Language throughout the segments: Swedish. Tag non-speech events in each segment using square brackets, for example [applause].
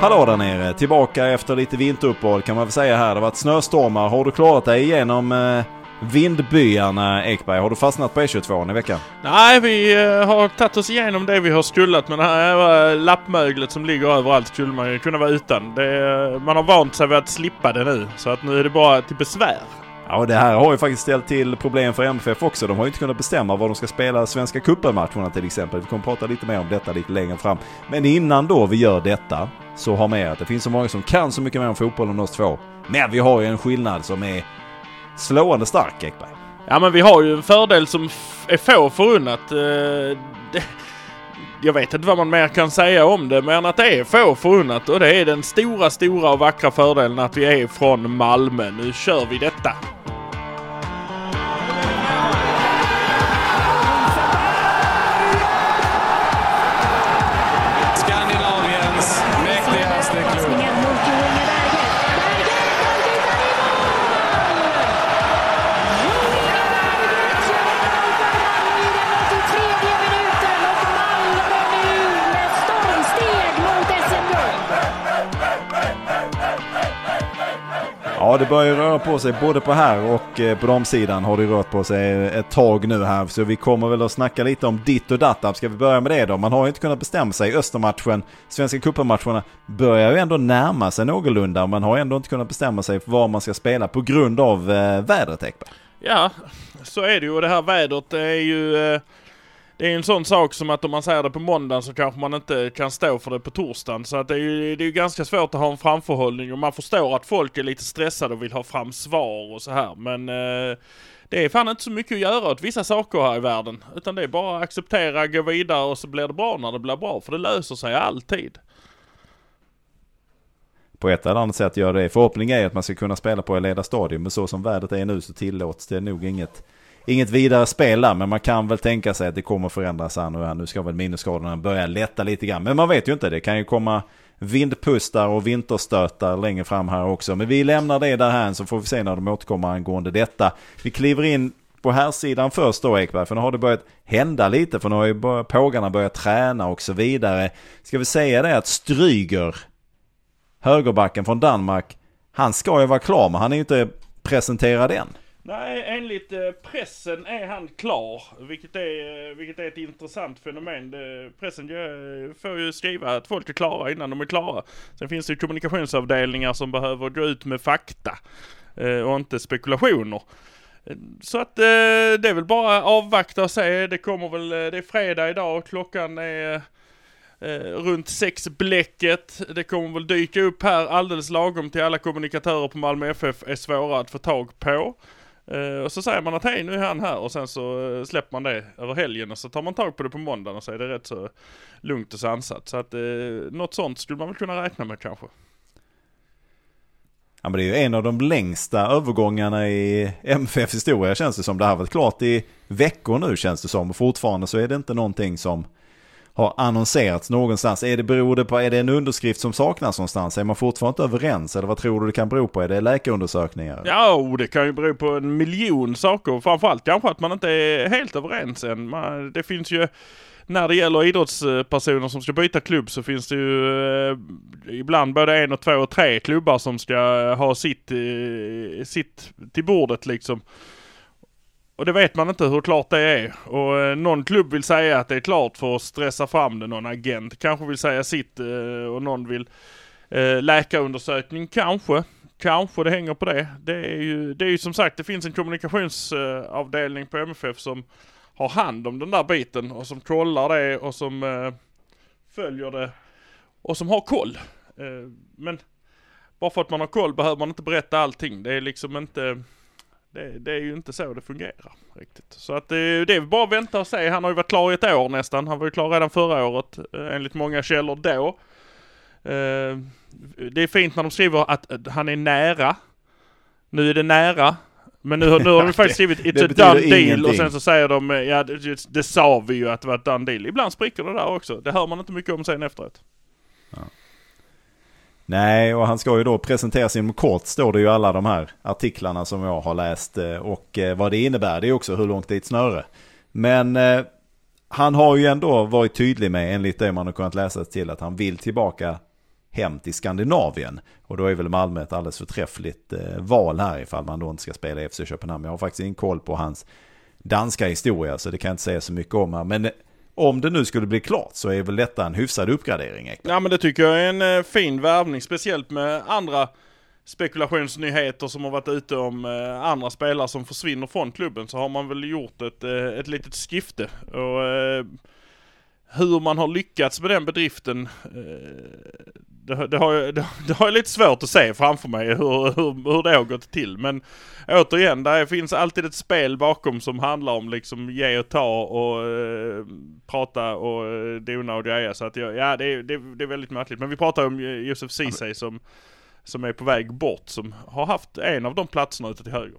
Hallå där nere, tillbaka efter lite vinteruppehåll kan man väl säga här. Det har varit snöstormar. Har du klarat dig igenom eh, vindbyarna Ekberg? Har du fastnat på E22 i veckan? Nej, vi eh, har tagit oss igenom det vi har skullat men det här eh, lappmöglet som ligger överallt skulle man ju kunna vara utan. Det, eh, man har vant sig vid att slippa det nu så att nu är det bara till besvär. Ja, och det här har ju faktiskt ställt till problem för MFF också. De har ju inte kunnat bestämma var de ska spela Svenska cupen-matcherna till exempel. Vi kommer prata lite mer om detta lite längre fram. Men innan då vi gör detta så har med att det finns så många som kan så mycket mer om fotboll än oss två. Men vi har ju en skillnad som är slående stark, Ekberg. Ja men vi har ju en fördel som är få förunnat. Eh, det, jag vet inte vad man mer kan säga om det men att det är få förunnat och det är den stora, stora och vackra fördelen att vi är från Malmö. Nu kör vi detta! Ja, det börjar ju röra på sig både på här och eh, på damsidan har det rört på sig ett tag nu här. Så vi kommer väl att snacka lite om ditt och datt. Ska vi börja med det då? Man har ju inte kunnat bestämma sig. Östermatchen, Svenska cupen-matcherna börjar ju ändå närma sig någorlunda. Man har ändå inte kunnat bestämma sig för var man ska spela på grund av eh, vädret Ekberg. Ja, så är det ju och det här vädret är ju... Eh, det är en sån sak som att om man säger det på måndagen så kanske man inte kan stå för det på torsdagen. Så att det är ju det är ganska svårt att ha en framförhållning och man förstår att folk är lite stressade och vill ha fram svar och så här. Men eh, det är fan inte så mycket att göra åt vissa saker här i världen. Utan det är bara att acceptera, gå vidare och så blir det bra när det blir bra. För det löser sig alltid. På ett eller annat sätt gör det. Förhoppningen är att man ska kunna spela på Eleda Stadion. Men så som vädret är nu så tillåts det nog inget, inget vidare spel där. Men man kan väl tänka sig att det kommer förändras här nu. Nu ska väl minusgraderna börja lätta lite grann. Men man vet ju inte. Det kan ju komma vindpustar och vinterstötar längre fram här också. Men vi lämnar det där här så får vi se när de återkommer angående detta. Vi kliver in på här sidan först då Ekberg, för nu har det börjat hända lite, för nu har ju pågarna börjat träna och så vidare. Ska vi säga det att Stryger, högerbacken från Danmark, han ska ju vara klar, men han är ju inte presenterad än. Nej, enligt eh, pressen är han klar. Vilket är, eh, vilket är ett intressant fenomen. Pressen får ju skriva att folk är klara innan de är klara. Sen finns det ju kommunikationsavdelningar som behöver gå ut med fakta. Eh, och inte spekulationer. Så att det är väl bara avvakta och se. Det kommer väl, det är fredag idag. och Klockan är runt sex bläcket. Det kommer väl dyka upp här alldeles lagom till alla kommunikatörer på Malmö FF är svåra att få tag på. Eh, och så säger man att hej nu är han här och sen så eh, släpper man det över helgen och så tar man tag på det på måndagen och så är det rätt så lugnt och sansat. Så att eh, något sånt skulle man väl kunna räkna med kanske. Ja men det är ju en av de längsta övergångarna i MFF historia känns det som. Det här har varit klart i veckor nu känns det som. Och fortfarande så är det inte någonting som har annonserats någonstans. Är det, beror det på, är det en underskrift som saknas någonstans? Är man fortfarande inte överens? Eller vad tror du det kan bero på? Är det läkarundersökningar? Ja, oh, det kan ju bero på en miljon saker. Framförallt kanske att man inte är helt överens än. Man, det finns ju, när det gäller idrottspersoner som ska byta klubb så finns det ju eh, ibland både en och två och tre klubbar som ska ha sitt, eh, sitt till bordet liksom. Och det vet man inte hur klart det är. Och eh, någon klubb vill säga att det är klart för att stressa fram det. Någon agent kanske vill säga sitt eh, och någon vill eh, läkarundersökning kanske. Kanske det hänger på det. Det är ju, det är ju som sagt, det finns en kommunikationsavdelning eh, på MFF som har hand om den där biten och som kollar det och som eh, följer det och som har koll. Eh, men bara för att man har koll behöver man inte berätta allting. Det är liksom inte det, det är ju inte så det fungerar riktigt. Så att det, det är bara att vänta och se. Han har ju varit klar i ett år nästan. Han var ju klar redan förra året eh, enligt många källor då. Eh, det är fint när de skriver att eh, han är nära. Nu är det nära. Men nu, nu har de [laughs] faktiskt skrivit it's a done deal och ingenting. sen så säger de ja det, det sa vi ju att det var ett done deal. Ibland spricker det där också. Det hör man inte mycket om sen efteråt. Nej, och han ska ju då presenteras inom kort står det ju alla de här artiklarna som jag har läst. Eh, och eh, vad det innebär, det är också hur långt det är ett snöre. Men eh, han har ju ändå varit tydlig med, enligt det man har kunnat läsa till, att han vill tillbaka hem till Skandinavien. Och då är väl Malmö ett alldeles förträffligt val här ifall man då inte ska spela i FC Köpenhamn. Jag har faktiskt ingen koll på hans danska historia så det kan jag inte säga så mycket om här. Men om det nu skulle bli klart så är väl detta en hyfsad uppgradering. Ekberg. Ja men det tycker jag är en eh, fin värvning, speciellt med andra spekulationsnyheter som har varit ute om eh, andra spelare som försvinner från klubben så har man väl gjort ett, eh, ett litet skifte. Och, eh, hur man har lyckats med den bedriften, eh, det, det, har jag, [laughs] det, det har jag lite svårt att se framför mig hur, hur, hur det har gått till. Men återigen, där finns alltid ett spel bakom som handlar om liksom ge och ta och eh, prata och eh, dona och greja. Så att jag, ja, det, är- det, det är väldigt märkligt. Men vi pratar om Josef Ceesay som, som är på väg bort, som har haft en av de platserna ute till höger.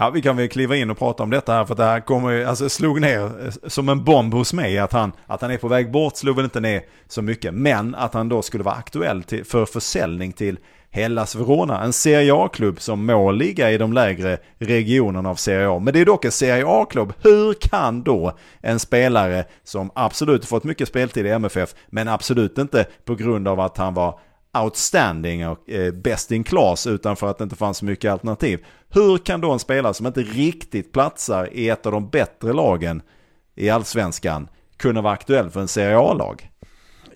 Ja, vi kan väl kliva in och prata om detta här för det här kommer ju, alltså slog ner eh, som en bomb hos mig att han, att han är på väg bort slog väl inte ner så mycket. Men att han då skulle vara aktuell till, för försäljning till Hellas Verona, en Serie A-klubb som må ligga i de lägre regionerna av Serie A. Men det är dock en Serie A-klubb. Hur kan då en spelare som absolut fått mycket speltid i MFF, men absolut inte på grund av att han var outstanding och eh, best in class utan för att det inte fanns så mycket alternativ. Hur kan då en spelare som inte riktigt platsar i ett av de bättre lagen i allsvenskan kunna vara aktuell för en Serie A-lag?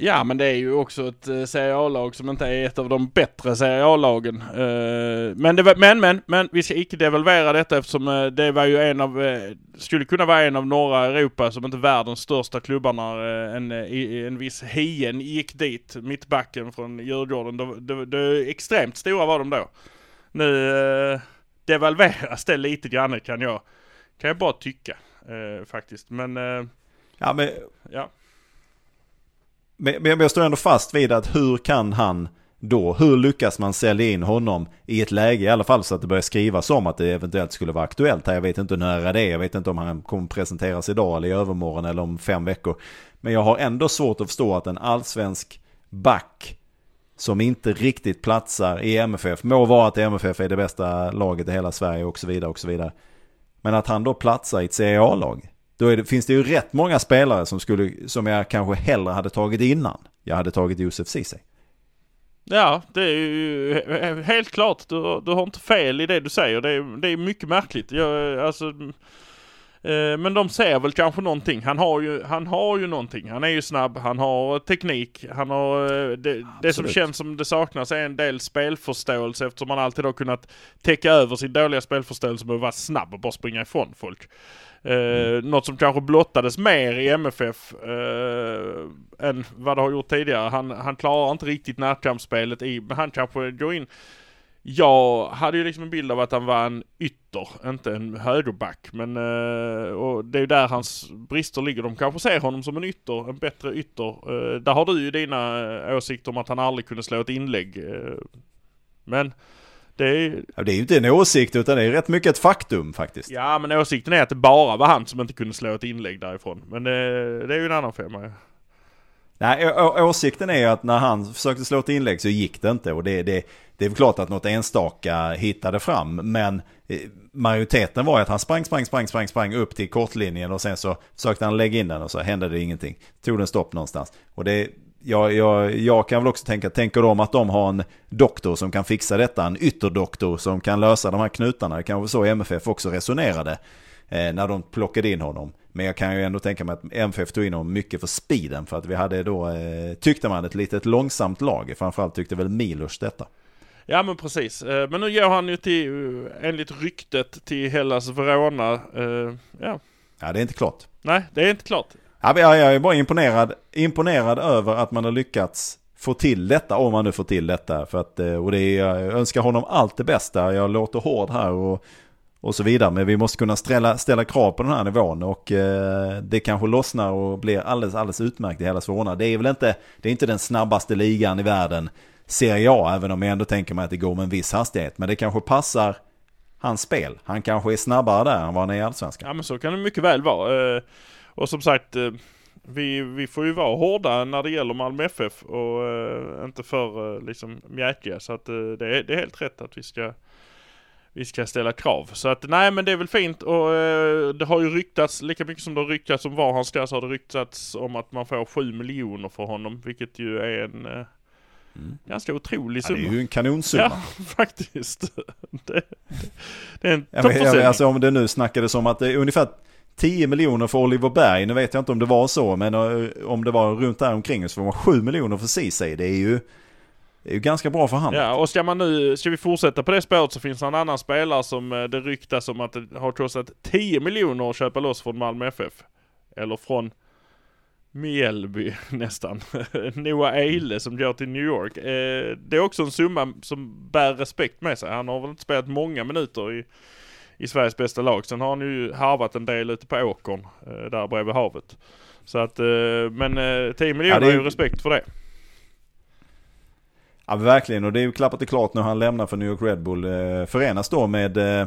Ja men det är ju också ett eh, Serie A-lag som inte är ett av de bättre Serie A-lagen. Eh, men, var, men, men, men vi ska icke devalvera detta eftersom eh, det var ju en av, skulle kunna vara en av norra Europa, som inte världens största klubbarna. En, en viss Hien gick dit, mittbacken från Djurgården. Det, det, det, extremt stora var de då. Nu devalveras det lite grann kan jag, kan jag bara tycka faktiskt. Men Ja, men, ja men, men jag står ändå fast vid att hur kan han då, hur lyckas man sälja in honom i ett läge i alla fall så att det börjar skrivas om att det eventuellt skulle vara aktuellt här. Jag vet inte hur nära det är, jag vet inte om han kommer presenteras idag eller i övermorgon eller om fem veckor. Men jag har ändå svårt att förstå att en allsvensk back som inte riktigt platsar i MFF, må vara att MFF är det bästa laget i hela Sverige och så vidare och så vidare. Men att han då platsar i ett Serie A-lag. Då det, finns det ju rätt många spelare som, skulle, som jag kanske hellre hade tagit innan. Jag hade tagit Josef Ceesay. Ja, det är ju he- helt klart. Du, du har inte fel i det du säger. Det är, det är mycket märkligt. Jag, alltså, eh, men de ser väl kanske någonting. Han har, ju, han har ju någonting. Han är ju snabb, han har teknik, han har... eh, Det, det som känns som det saknas är en del spelförståelse eftersom han alltid har kunnat täcka över sin dåliga spelförståelse med att vara snabb och bara springa ifrån folk. Eh, Något som kanske blottades mer i MFF eh, än vad det har gjort tidigare. Han, han klarar inte riktigt närkampsspelet i, men han kanske går in. Jag hade ju liksom en bild av att han var en ytter, inte en högerback. Men, eh, och det är ju där hans brister ligger. De kanske ser honom som en ytter, en bättre ytter. Eh, där har du ju dina eh, åsikter om att han aldrig kunde slå ett inlägg. Eh, men det är, Ja, Det är ju inte en åsikt utan det är rätt mycket ett faktum faktiskt. Ja men åsikten är att det bara var han som inte kunde slå ett inlägg därifrån. Men det, det är ju en annan femma. Nej, åsikten är att när han försökte slå ett inlägg så gick det inte. Och det, det, det är väl klart att något enstaka hittade fram. Men eh, majoriteten var att han sprang, sprang, sprang, sprang, sprang upp till kortlinjen och sen så försökte han lägga in den och så hände det ingenting. Tog den stopp någonstans. Och det, jag, jag, jag kan väl också tänka, tänker de att de har en doktor som kan fixa detta, en ytterdoktor som kan lösa de här knutarna. Det kanske så MFF också resonerade eh, när de plockade in honom. Men jag kan ju ändå tänka mig att MFF tog in honom mycket för speeden. För att vi hade då, eh, tyckte man, ett litet långsamt lag. Framförallt tyckte väl Milos detta. Ja men precis. Eh, Men nu går han ju till, eh, enligt ryktet, till Hellas Verona. Eh, Ja, Ja, det är inte klart. nej det är inte klart. Ja, jag är bara imponerad, imponerad över att man har lyckats få till detta, om man nu får till detta. För att, eh, och det är, jag önskar honom allt det bästa. Jag låter hård här och, och så vidare. Men vi måste kunna ställa, ställa krav på den här nivån. Och eh, det kanske lossnar och blir alldeles, alldeles utmärkt i hela Svorna. Det är väl inte, det är inte den snabbaste ligan i världen. Serie A, även om jag ändå tänker mig att det går med en viss hastighet. Men det kanske passar hans spel. Han kanske är snabbare där än vad han är i Allsvenskan. Ja men så kan det mycket väl vara. Eh, och som sagt, eh, vi, vi får ju vara hårda när det gäller Malmö FF och eh, inte för eh, liksom mjäkiga. Så att eh, det är, det är helt rätt att vi ska vi ska ställa krav. Så att nej men det är väl fint och det har ju ryktats, lika mycket som det har ryktats om var han ska så har det ryktats om att man får 7 miljoner för honom. Vilket ju är en eh, ganska otrolig Ja, det summa. är ju en kanonsumma. Ja, [laughs] faktiskt. [laughs] Det, det är en Ja, men, toppförsäljning. ja, alltså om det nu snackades om att det är ungefär 10 miljoner för Oliver Berg. Nu vet jag inte om det var så, men eh, om det var runt där omkring så får man 7 miljoner för Ceesay. Det är ju, det är ju ganska bra för han. Ja, och ska man nu, ska vi fortsätta på det spåret så finns det en annan spelare som eh, det ryktas om att det har kostat 10 miljoner att köpa loss från Malmö FF. Eller från Mjällby [laughs] nästan. [laughs] Noah Eile som går till New York. Eh, det är också en summa som bär respekt med sig. Han har väl inte spelat många minuter i, i Sveriges bästa lag. Sen har han ju harvat en del ute på åkern eh, där bredvid havet. Så att, eh, men eh, 10 miljoner det är- ju respekt för det. Ja verkligen och det är ju klappat och klart när han lämnar för New York Red Bull. Eh, förenas då med eh,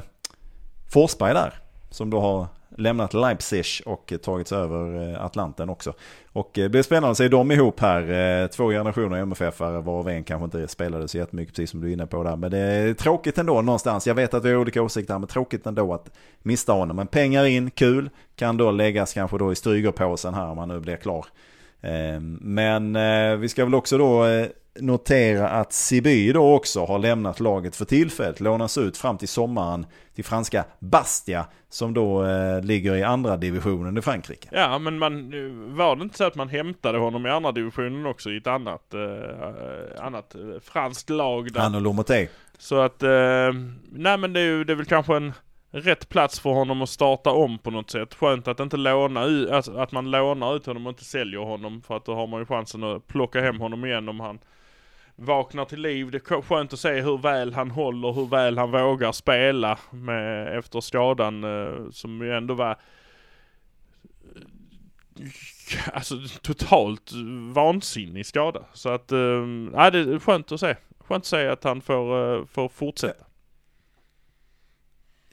Forsberg där. Som då har lämnat Leipzig och tagits tagit sig över eh, Atlanten också. Och eh, det blir spännande att se dem ihop här. Eh, två generationer MFF-are varav en kanske inte spelade så jättemycket precis som du är inne på där. Men det är tråkigt ändå någonstans. Jag vet att vi har olika åsikter men tråkigt ändå att mista honom. Men pengar in, kul. Kan då läggas kanske då i strygerpåsen här om han nu blir klar. Men vi ska väl också då notera att Siby då också har lämnat laget för tillfället. Lånas ut fram till sommaren till franska Bastia som då eh, ligger i andra divisionen i Frankrike. Ja, men man, var det inte så att man hämtade honom i andra divisionen också i ett annat, eh, annat eh, franskt lag där? Han och Lomoté. Så att, eh, nej men det är det är väl kanske en rätt plats för honom att starta om på något sätt. Skönt att inte låna ut, alltså, att man lånar ut honom och inte säljer honom. För att då har man ju chansen att plocka hem honom igen om han vaknar till liv. Det är skönt att se hur väl han håller, hur väl han vågar spela med, efter skadan eh, som ju ändå var eh, Alltså totalt vansinnig skada. Så att, eh, det är skönt att se. Skönt att se att han får, eh, får fortsätta.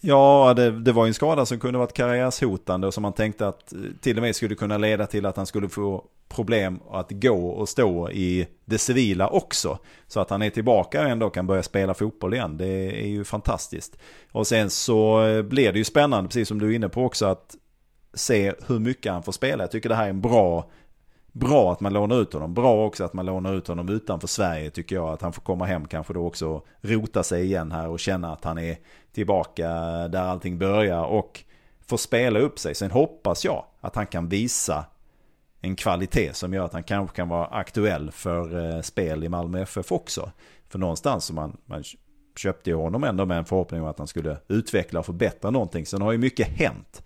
Ja, det, det var ju en skada som kunde varit karriärshotande och som man tänkte att eh, till och med skulle kunna leda till att han skulle få problem att gå och stå i det civila också. Så att han är tillbaka och ändå kan börja spela fotboll igen. Det är ju fantastiskt. Och sen så eh, blir det ju spännande, precis som du är inne på också, att se hur mycket han får spela. Jag tycker det här är en bra Bra att man lånar ut honom. Bra också att man lånar ut honom utanför Sverige tycker jag. Att han får komma hem kanske då också och rota sig igen här och känna att han är tillbaka där allting börjar. Och får spela upp sig. Sen hoppas jag att han kan visa en kvalitet som gör att han kanske kan vara aktuell för eh, spel i Malmö FF också. För någonstans som man, man köpte ju honom ändå med en förhoppning om att han skulle utveckla och förbättra någonting. Sen har ju mycket hänt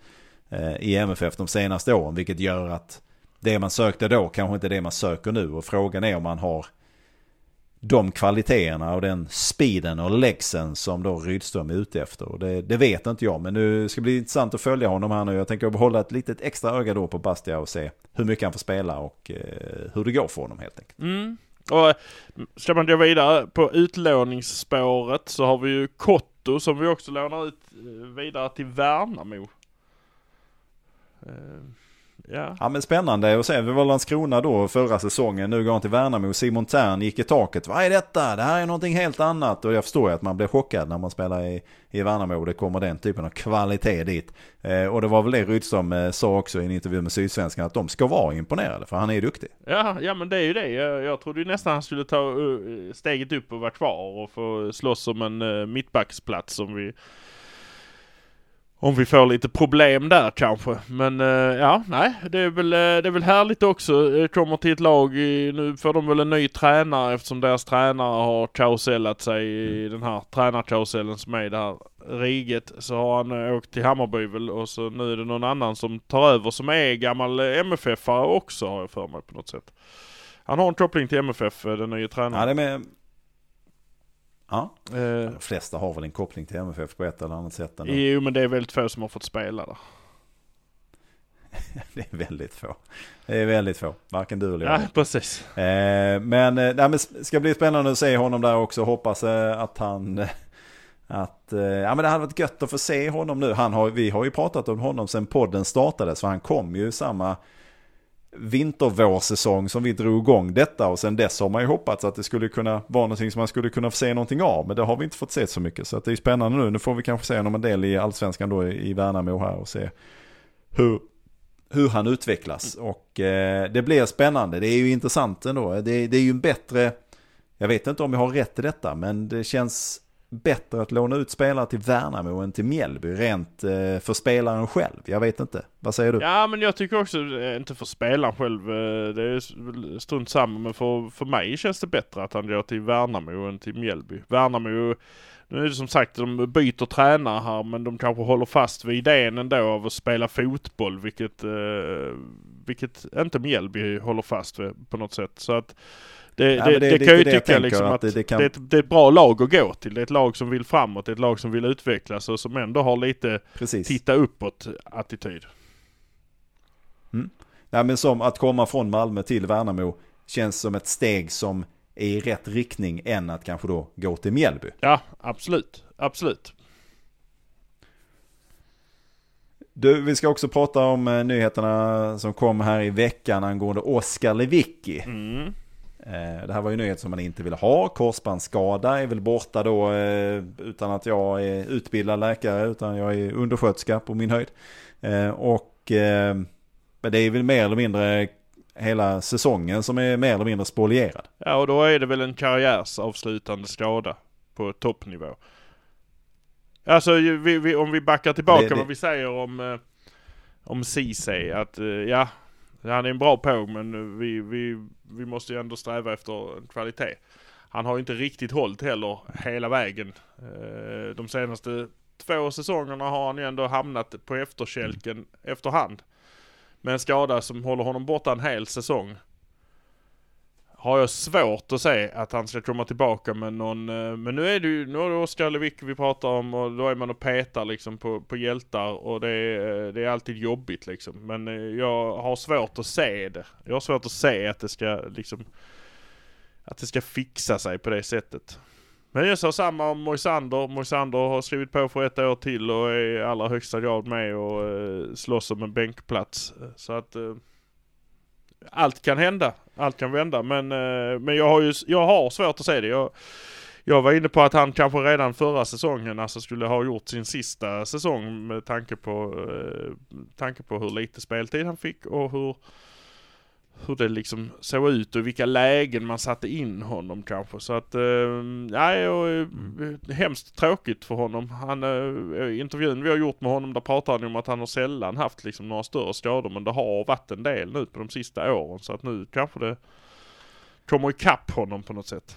eh, i MFF de senaste åren vilket gör att det man sökte då kanske inte är det man söker nu och frågan är om man har de kvaliteterna och den speeden och läxen som då Rydström är ute efter. Och det, det vet inte jag men nu ska det bli intressant att följa honom här nu. Jag tänker behålla ett litet extra öga då på Bastia och se hur mycket han får spela och eh, hur det går för honom helt enkelt. Mm. Och eh, ska man gå vidare på utlåningsspåret så har vi ju Kotto som vi också lånar ut eh, vidare till Värnamo. Eh, Ja. Ja men spännande att se. Vi var Landskrona då förra säsongen. Nu går han till Värnamo. Simon Tern gick i taket. Vad är detta? Det här är någonting helt annat. Och jag förstår ju att man blir chockad när man spelar i, i Värnamo. Det kommer den typen av kvalitet dit. Eh, och det var väl det Rydström eh, sa också i en intervju med Sydsvenskan. Att de ska vara imponerade. För han är duktig. Ja, ja men det är ju det. Jag, jag trodde ju nästan han skulle ta uh, steget upp och vara kvar och få slåss om en uh, mittbacksplats om vi om vi får lite problem där kanske. Men uh, ja, nej, det är väl, uh, det är väl härligt också. Det kommer till ett lag, i, nu får de väl en ny tränare eftersom deras tränare har karusellat sig i den här tränarkarusellen som är i det här riget. Så har han uh, åkt till Hammarby väl och så nu är det någon annan som tar över som är gammal MFF-are också har jag för mig på något sätt. Han har en koppling till MFF, den nya Ja, tränaren. det är med... Ja, Eh, de flesta har väl en koppling till MFF på ett eller annat sätt. Ändå. jo men det är väldigt få som har fått spela där. [laughs] Det är väldigt få. Det är väldigt få. Varken du eller jag. Ja, precis. Eh, men eh, nej, men ska bli spännande att se honom där också. Hoppas eh, att han... eh, [laughs] Att, eh, ja men det hade varit gött att få se honom nu. Han har, vi har ju pratat om honom sedan podden startades. För han kom ju samma vintervårsäsong som vi drog igång detta och sen dess har man ju hoppats att det skulle kunna vara någonting som man skulle kunna få se någonting av. Men det har vi inte fått se så mycket. Så att det är spännande nu. Nu får vi kanske se honom en del i allsvenskan då i Värnamo här och se hur, hur han utvecklas. Och eh, det blir spännande. Det är ju intressant ändå. Det, det är ju en bättre, jag vet inte om jag har rätt i detta, men det känns bättre att låna ut spelare till Värnamo än till Mjällby, rent eh, för spelaren själv. Jag vet inte. Vad säger du? Ja men jag tycker också, eh, inte för spelaren själv, eh, det är strunt samma, men för, för mig känns det bättre att han går till Värnamo än till Mjällby. Värnamo, nu är det som sagt, de byter tränare här, men de kanske håller fast vid idén ändå av att spela fotboll, vilket, eh, vilket inte Mjällby håller fast vid på något sätt. Så att det, ja, det, det, det, kan ju tycka liksom att, det, kan... är ett, det är ett bra lag att gå till. Det är ett lag som vill framåt, det är ett lag som vill utvecklas och som ändå har lite Precis. titta uppåt attityd. Mm. Ja, men som att komma från Malmö till Värnamo känns som ett steg som är i rätt riktning än att kanske då gå till Mjällby. Ja, absolut. Absolut. Du, vi ska också prata om eh, nyheterna som kom här i veckan angående Oskar Lewicki. Mm. Eh, det här var ju nyhet som man inte ville ha. Korsbandsskada är väl borta då eh, utan att jag är utbildad läkare utan jag är undersköterska på min höjd. Eh, och det är väl mer eller mindre hela säsongen som är mer eller mindre spolierad. Ja och då är det väl en karriärsavslutande skada på toppnivå. Alltså vi, vi, om vi backar tillbaka det, det... vad vi säger om, om Ceesay att ja han är en bra påg men vi, vi, vi måste ju ändå sträva efter kvalitet. Han har ju inte riktigt hållit heller hela vägen. Eh, de senaste två säsongerna har han ju ändå hamnat på efterkälken efterhand. Med en skada som håller honom borta en hel säsong har jag svårt att se att han ska komma tillbaka med någon, eh, men nu är det ju, nu är det Oskar Lewicki vi pratar om och då är man och petar liksom på, på hjältar och det är, eh, det är alltid jobbigt liksom. Men eh, jag har svårt att se det. Jag har svårt att se att det ska liksom, att det ska fixa sig på det sättet. Men jag sa samma om Moisander. Moisander har skrivit på för ett år till och är i allra högsta grad med och eh, slåss om en bänkplats. Så att allt kan hända. Allt kan vända. Men, eh, men jag har ju jag har svårt att se det. Jag, jag var inne på att han kanske redan förra säsongen alltså skulle ha gjort sin sista säsong med tanke på, eh, tanke på hur lite speltid han fick och hur hur det liksom såg ut och vilka lägen man satte in honom kanske. Så att, eh, nej, och, mm. hemskt tråkigt för honom. Han, eh, intervjun vi har gjort med honom, där pratar han om att han har sällan haft liksom några större skador, men det har varit en del nu på de sista åren. Så att nu kanske det kommer ikapp honom på något sätt.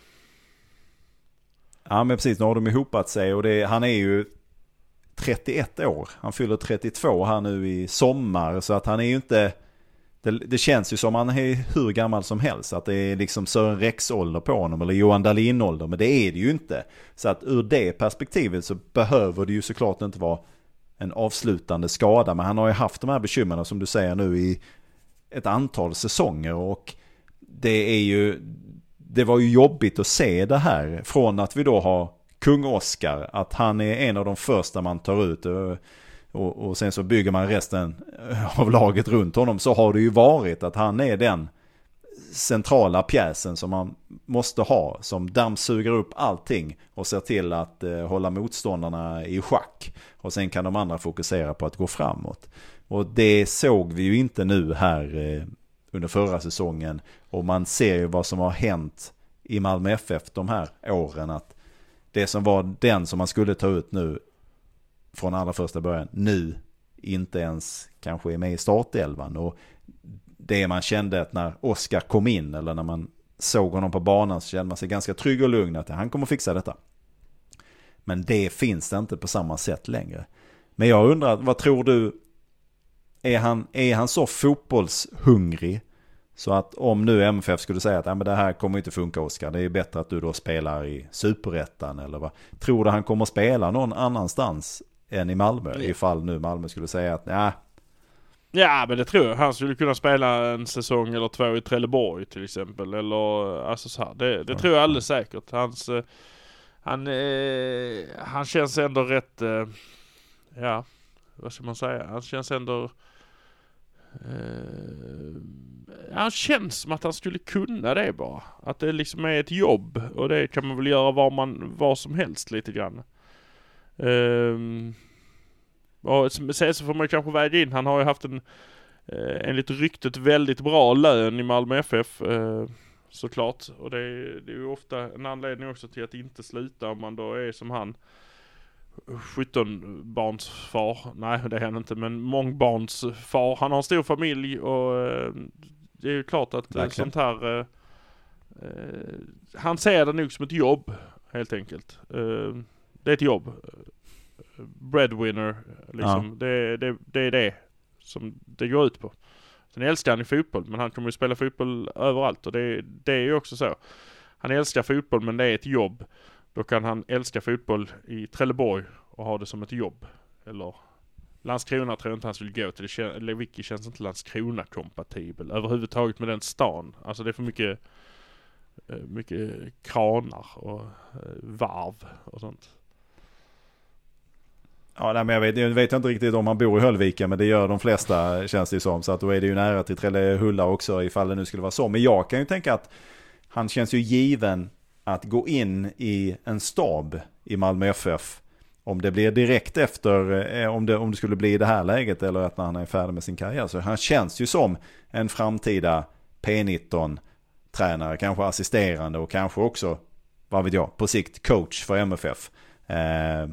Ja men precis, nu har de ihopat sig och det, han är ju 31 år. Han fyller 32 här nu i sommar så att han är ju inte det, det, känns ju som han är hur gammal som helst. Att det är liksom Sören Rex-ålder på honom eller Johan Dahlin-ålder. Men det är det ju inte. Så att ur det perspektivet så behöver det ju såklart inte vara en avslutande skada. Men han har ju haft de här bekymren som du säger nu i ett antal säsonger. Och det är ju, det var ju jobbigt att se det här. Från att vi då har kung Oscar, att han är en av de första man tar ut. Och, och, sen så bygger man resten eh, av laget runt honom. Så har det ju varit att han är den centrala pjäsen som man måste ha. Som dammsuger upp allting och ser till att eh, hålla motståndarna i schack. Och sen kan de andra fokusera på att gå framåt. Och det såg vi ju inte nu här eh, under förra säsongen. Och man ser ju vad som har hänt i Malmö FF de här åren. Att det som var den som man skulle ta ut nu från allra första början nu inte ens kanske är med i startelvan. Och det man kände att när Oskar kom in eller när man såg honom på banan så kände man sig ganska trygg och lugn att han kommer fixa detta. Men det finns det inte på samma sätt längre. Men jag undrar, vad tror du? Är han, är han så fotbollshungrig så att om nu MFF skulle säga att ja, men det här kommer inte funka Oskar, det är bättre att du då spelar i superettan eller vad? Tror du han kommer spela någon annanstans än i Malmö. Mm. Ifall nu Malmö skulle säga att ja. Ja men det tror jag. Han skulle kunna spela en säsong eller två i Trelleborg till exempel. Eller alltså så här. Det, det tror jag alldeles säkert. Hans, eh, han, eh, han känns ändå rätt, eh, ja vad ska man säga. Han känns ändå eh, han känns som att han skulle kunna det bara. Att det liksom är ett jobb och det kan man väl göra var man, var som helst lite grann. Um, och sen så får man kanske väga in, han har ju haft en eh, enligt ryktet väldigt bra lön i Malmö FF. Eh, såklart. Och det är, det är ju ofta en anledning också till att inte sluta om man då är som han. 17 barns far. Nej det är han inte men mångbarns far. Han har en stor familj och eh, det är ju klart att Verkligen. sånt här Han ser det nog som ett jobb helt enkelt. Det är ett jobb. Breadwinner liksom. Det, det, det är det som det går ut på. Sen älskar han ju fotboll men han kommer ju spela fotboll överallt och det, det är ju också så. Han älskar fotboll men det är ett jobb. Då kan han älska fotboll i Trelleborg och ha det som ett jobb. Eller Landskrona tror jag inte han skulle gå till. Det Lewicki känns inte Landskrona-kompatibel överhuvudtaget med den stan. Alltså det är för mycket, eh, mycket kranar och eh, varv och sånt. Ja, nej, men jag vet, jag vet inte riktigt om han bor i Höllviken, men det gör de flesta känns det ju som. Så att då är det ju nära till Trellehulla också ifall det nu skulle vara så. Men jag kan ju tänka att han känns ju given att gå in i en stab i Malmö FF. Om det blir direkt efter, eh, om det, om det skulle bli i det här läget eller att när han är färdig med sin karriär. Så han känns ju som en framtida P19-tränare, kanske assisterande och kanske också, vad vet jag, på sikt coach för MFF. Eh,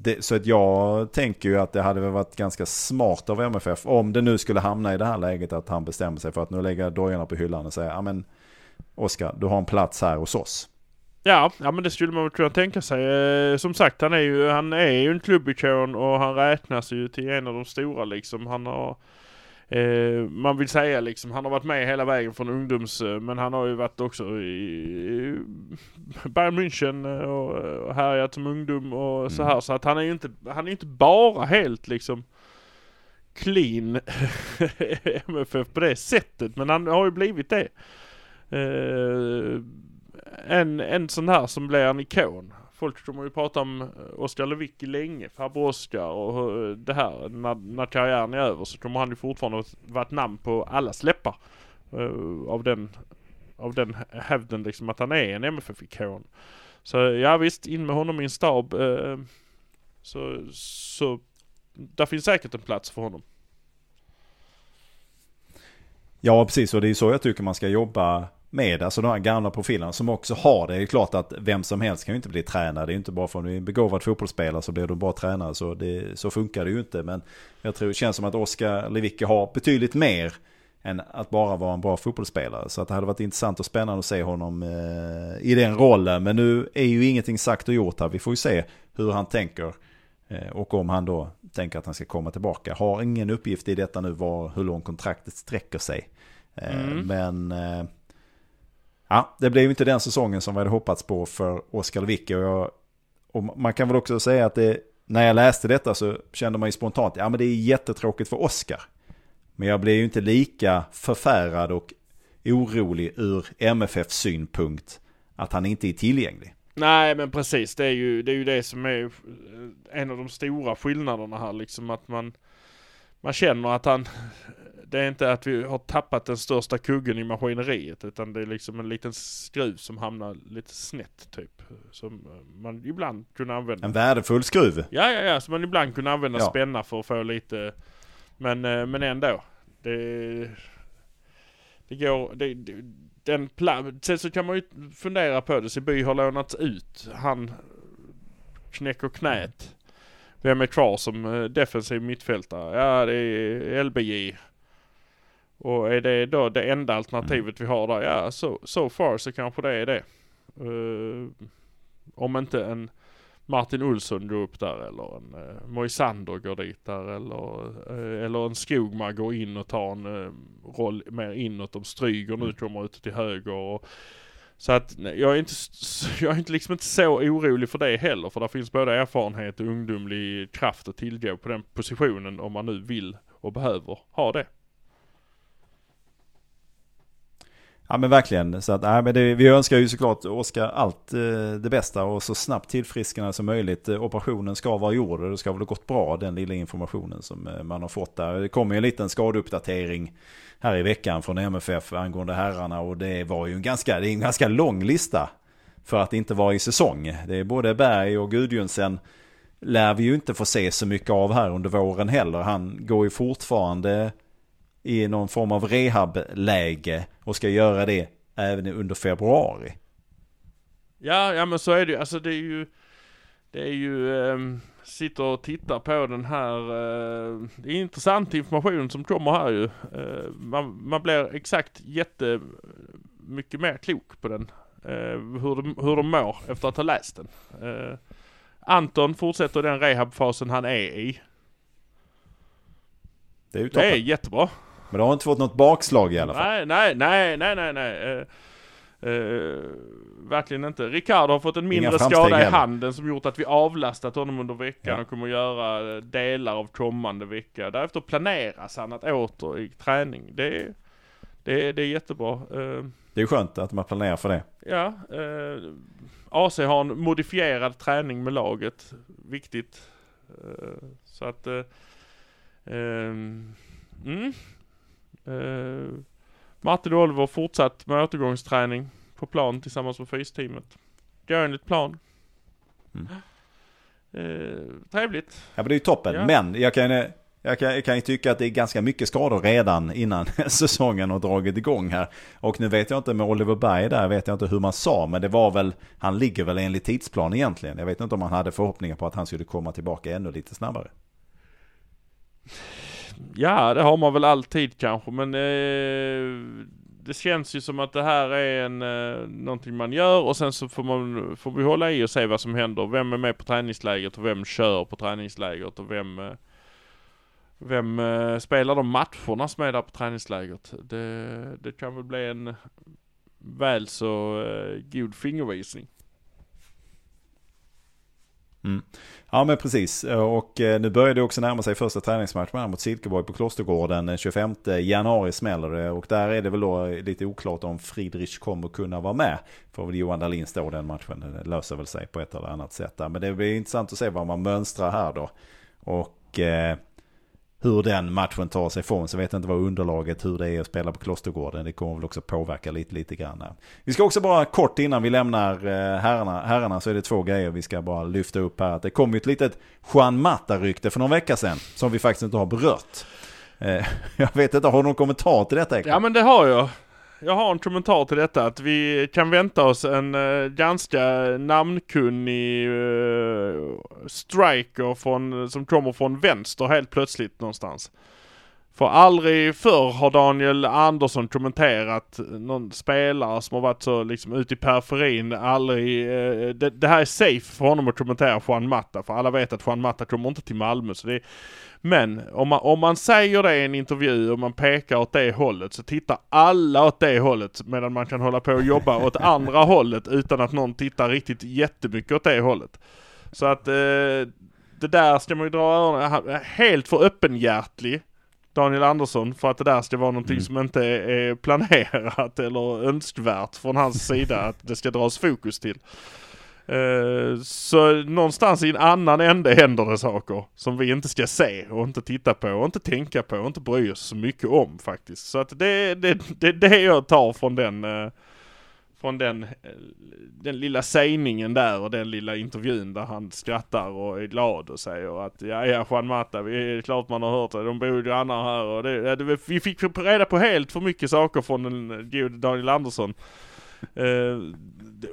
det, så att jag tänker ju att det hade väl varit ganska smart av MFF om det nu skulle hamna i det här läget att han bestämmer sig för att nu lägga dojorna på hyllan och säga ja men Oskar, du har en plats här hos oss. Ja, ja men det skulle man väl kunna tänka sig. Eh, som sagt, han är ju, han är ju en klubbikon och han räknas ju till en av de stora liksom. Han har, eh, man vill säga liksom, han har varit med hela vägen från ungdoms, eh, men han har ju varit också i, i Bayern München eh, och, och härjat som ungdom och så här. Så att han är ju inte, han är inte bara helt liksom clean [laughs] MFF på det sättet, men han har ju blivit det. Eh, en, en sån här som blir en ikon. Folk kommer ju prata om eh, Oskar Lewicki länge, farbror Oskar och eh, det här. När, när karriären är över så kommer han ju fortfarande vara ett namn på allas läppar. Eh, av den, av den hävden liksom att han är en MFF-ikon. Så ja visst, in med honom i en stab. så, så där finns säkert en plats för honom. Ja, precis. Och det är så jag tycker man ska jobba med. Alltså de här gamla profilerna som också har det. Det är klart att vem som helst kan ju inte bli tränare. Det är ju inte bara för att du är en begåvad fotbollsspelare så blir du bra tränare. Så, det, så funkar det ju inte. Men jag tror det känns som att Oskar Lewicki har betydligt mer än att bara vara en bra fotbollsspelare. Så att det hade varit intressant och spännande att se honom eh, i den rollen. Men nu är ju ingenting sagt och gjort här. Vi får ju se hur han tänker. Eh, och om han då tänker att han ska komma tillbaka. Har ingen uppgift i detta nu var hur långt kontraktet sträcker sig. Eh, Mm. Men eh, ja, det blev ju inte den säsongen som vi hade hoppats på för Oskar Wicke. Och, jag- och man kan väl också säga att det, när jag läste detta så kände man ju spontant, ja men det är jättetråkigt för Oskar. Men jag blev ju inte lika förfärad och orolig ur MFFs synpunkt att han inte är tillgänglig. Nej men precis, det är ju det, är ju det som är en av de stora skillnaderna här liksom att man Man känner att han det är inte att vi har tappat den största kuggen i maskineriet utan det är liksom en liten skruv som hamnar lite snett typ. Som eh, man ibland kunde använda. En värdefull skruv. Ja ja ja, som man ibland kunde använda Ja. spänna för att få lite Men, eh, men ändå. Det Det går, det, det, den Sen så kan man ju fundera på det, Seby har lånats ut. Han knäcker knät. Vem är kvar som eh, defensiv mittfältare? Ja det är LBJ. Och är det då det enda alternativet vi har där? Ja so, so far så kanske det är det. Eh, om inte en Martin Olsson går upp där eller en uh, Moisander går dit där eller, eh, eller en Skogman går in och tar en eh, roll mer inåt. Om Stryger nu kommer ut till höger och så att jag är inte, [laughs] jag är inte liksom inte så orolig för det heller för det finns både erfarenhet och ungdomlig kraft att tillgå på den positionen om man nu vill och behöver ha det. Ja men verkligen. Så att, nej, men det, vi önskar ju såklart Oskar allt eh, det bästa och så snabbt tillfrisknande som möjligt. Eh, operationen ska vara gjord och det ska väl ha gått bra den lilla informationen som eh, man har fått där. Det kommer ju en liten skadeuppdatering här i veckan från MFF angående herrarna och det var ju en ganska, det är en ganska lång lista för att inte vara i säsong. Det är både Berg och Gudjonsen lär vi ju inte få se så mycket av här under våren heller. Han går ju fortfarande i någon form av rehabläge och ska göra det även under februari. Ja, ja men så är det ju. Alltså det är ju... Det är ju... ehm, sitter och tittar på den här... eh, det är intressant information som kommer här ju. Eh, man, man blir exakt jätte... Mycket mer klok på den. Eh, hur, de, hur de mår efter att ha läst den. Eh, Anton fortsätter den rehabfasen han är i. Det är ju Det är toppen. jättebra. Men det har inte fått något bakslag i alla fall. Nej, nej, nej, nej, nej, nej. Eh, verkligen inte. Ricardo har fått en mindre skada i handen som gjort att vi avlastat honom under veckan Ja. och kommer att göra eh, delar av kommande vecka. Därefter planeras han att åter i träning. Det är, det är, det är jättebra. Eh, Det är skönt att man planerar för det. ja, AC har en modifierad träning med laget. Viktigt. Så att... Mm. Eh, Martin och Oliver fortsatt med återgångsträning på plan tillsammans med fysteamet. Gör enligt plan. Mm. Eh, trevligt. Ja men det är ju toppen. Ja. Men jag kan, jag, kan, jag kan ju tycka att det är ganska mycket skador redan innan [laughs] säsongen har dragit igång här. Och nu vet jag inte med Oliver Berg där, vet jag inte hur man sa. Men det var väl, han ligger väl enligt tidsplan egentligen. Jag vet inte om han hade förhoppningar på att han skulle komma tillbaka ännu lite snabbare. Ja, det har man väl alltid kanske, men eh, det känns ju som att det här är en, eh, någonting man gör och sen så får, man, får vi hålla i och se vad som händer. Vem är med på träningslägret och vem kör på träningslägret och vem, eh, vem eh, spelar de matcherna som är där på träningslägret. Det, det kan väl bli en väl så eh, god fingervisning. Mm. Ja men precis. Och eh, nu börjar det också närma sig första träningsmatchen mot Silkeborg på Klostergården. Den 25 januari smäller det. Och där är det väl då lite oklart om Friedrich kommer kunna vara med. Får väl Johan Dahlin stå den matchen. Det löser väl sig på ett eller annat sätt där. Men det blir intressant att se vad man mönstrar här då. Och eh, hur den matchen tar sig form. Så jag vet inte vad underlaget, hur det är att spela på Klostergården. Det kommer väl också påverka lite, lite grann. Vi ska också bara kort innan vi lämnar eh, herrarna, herrarna så är det två grejer vi ska bara lyfta upp här. Det kom ju ett litet Juan Mata-rykte för någon vecka sedan. Som vi faktiskt inte har berört. Eh, [laughs] jag vet inte, har du någon kommentar till detta? Ekman? Ja men det har jag. Jag har en kommentar till detta att vi kan vänta oss en uh, ganska namnkunnig uh, striker från, som kommer från vänster helt plötsligt någonstans. För aldrig förr har Daniel Andersson kommenterat någon spelare som har varit så liksom ute i periferin. Aldrig, eh, det, det här är safe för honom att kommentera Juan Mata. För alla vet att Juan Mata kommer inte till Malmö. Så det är, men om man, om man säger det i en intervju och man pekar åt det hållet så tittar alla åt det hållet medan man kan hålla på och jobba åt [laughs] andra hållet utan att någon tittar riktigt jättemycket åt det hållet. Så att eh, det där ska man ju dra öronen, helt för öppenhjärtlig Daniel Andersson för att det där ska vara någonting Mm. som inte är, planerat eller önskvärt från hans [laughs] sida att det ska dras fokus till. Eh, så någonstans i en annan ände händer det saker som vi inte ska se och inte titta på och inte tänka på och inte bry oss så mycket om faktiskt. Så att det är det, det, det jag tar från den eh, från den, eh, den lilla sägningen där och den lilla intervjun där han skrattar och är glad och säger att ja, ja Juan Mata, vi, det är klart man har hört det, de bor ju grannar här och det, ja, det, vi fick reda på helt för mycket saker från den gode Daniel Andersson. Eh,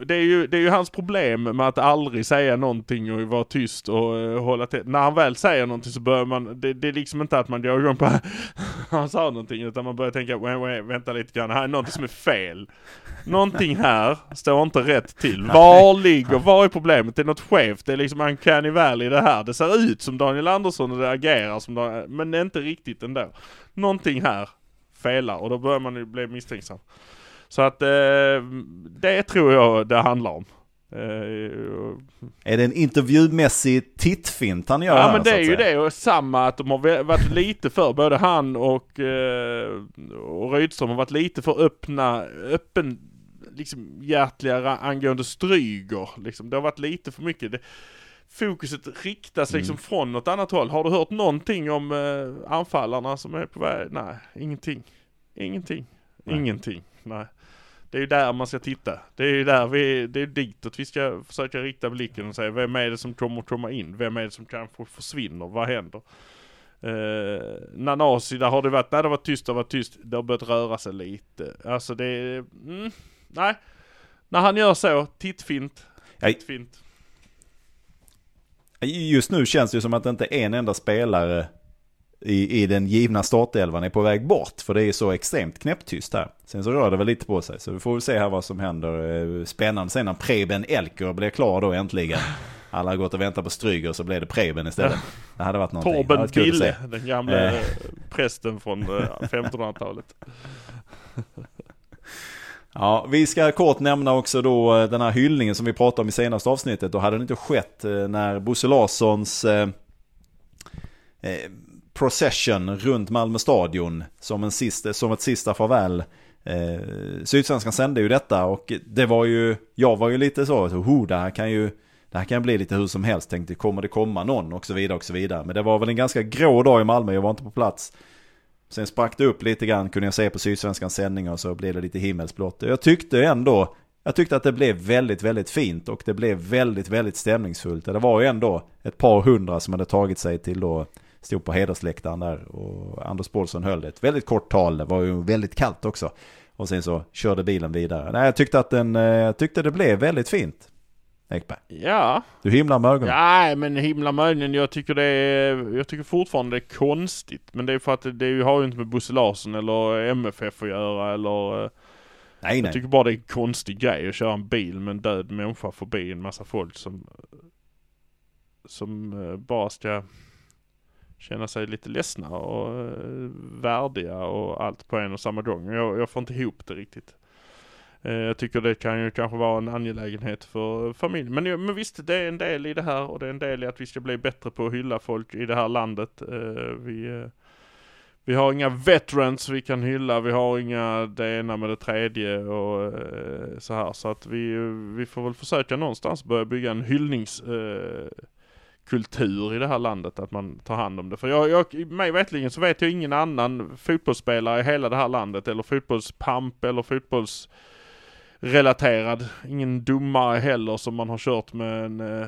det- är ju, det är ju hans problem med att aldrig säga någonting och vara tyst och eh, hålla till. När han väl säger någonting så börjar man, det, det är liksom inte att man går igång på [laughs] han sa någonting utan man börjar tänka, "Wait, wait, vänta lite grann, här är någonting som är fel. Någonting här står inte rätt till. Var ligger, var är problemet? Det är något skevt, det är liksom uncanny valley det här. Det ser ut som Daniel Andersson och det agerar som Daniel, men det är inte riktigt ändå. Någonting här felar och då börjar man ju bli misstänksam. Så att eh, det tror jag det handlar om. Eh, Är det en intervjumässig tittfint han gör Ja här, men det är ju det och samma att de har varit lite för, både han och, eh, och Rydström har varit lite för öppna, öppen, liksom hjärtligare angående Stryger. Liksom. Det har varit lite för mycket. Det, fokuset riktas liksom Mm. från något annat håll. Har du hört någonting om eh, anfallarna som är på väg? Nej, ingenting. Ingenting. Nej. Ingenting. Nej. Det är ju där man ska titta. Det är ju där vi, det är ditåt vi ska försöka rikta blicken och säga vem är det som kommer komma in? Vem är det som kanske försvinner? Vad händer? Eh, Nanasi, där har det varit, när det var tyst, det har varit tyst. Det har börjat röra sig lite. Alltså det är, mm, nej. När han gör så, tittfint. Tittfint. Just nu känns det ju som att inte en enda spelare i, i den givna startelvan är på väg bort. För det är så extremt knäpptyst här. Sen så rör det väl lite på sig. Så vi får väl se här vad som händer. Eh, Spännande sen när Preben Elker blir klar då äntligen. Alla har gått och väntat på Stryger så blev det Preben istället. Det hade varit någonting. Torben. Bille, den gamla Eh. eh, prästen från eh, 1500-talet. [laughs] Ja, vi ska kort nämna också då den här hyllningen som vi pratade om i senaste avsnittet. Då hade det inte skett när Bosse Larssons eh, procession runt Malmö stadion som, en sista, som ett sista farväl. Eh, Sydsvenskan sände ju detta och det var ju, jag var ju lite så, oh, det här kan ju det här kan bli lite hur som helst, tänkte kommer det komma någon och så vidare och så vidare. Men det var väl en ganska grå dag i Malmö, jag var inte på plats. Sen sprack det upp lite grann, kunde jag se på Sydsvenskans sändningar och så blev det lite himmelsblått. Jag tyckte ändå, jag tyckte att det blev väldigt, väldigt fint och det blev väldigt, väldigt stämningsfullt. Det var ju ändå ett par hundra som hade tagit sig till då, stod på hedersläktaren där och Anders Paulsson höll. Ett väldigt kort tal, det var ju väldigt kallt också. Och sen så körde bilen vidare. Nej, jag tyckte att den, eh, jag tyckte det blev väldigt fint. Ekberg. Ja, Du himlar med ögonen. Nej men himla möjligen, jag tycker det är, jag tycker fortfarande det är konstigt. Men det är för att det, det har ju inte med Bosse Larsson eller MFF att göra eller... eh, nej, Jag nej. tycker bara det är en konstig grej att köra en bil med en död människa förbi en massa folk som... Som eh, bara ska känna sig lite ledsna och eh, värdiga och allt på en och samma gång. Jag, jag får inte ihop det riktigt. Eh, Jag tycker det kan ju kanske vara en angelägenhet för familjen. Men, men visst, det är en del i det här och det är en del i att vi ska bli bättre på att hylla folk i det här landet. Eh, Vi, eh, vi har inga veterans vi kan hylla, vi har inga det ena med det tredje och eh, så här. Så att vi, vi får väl försöka någonstans börja bygga en hyllnings eh, kultur i det här landet, att man tar hand om det. För jag, jag, mig vetligen så vet jag ingen annan fotbollsspelare i hela det här landet, eller fotbollspamp eller fotbollsrelaterad. Ingen domare heller som man har kört med en eh,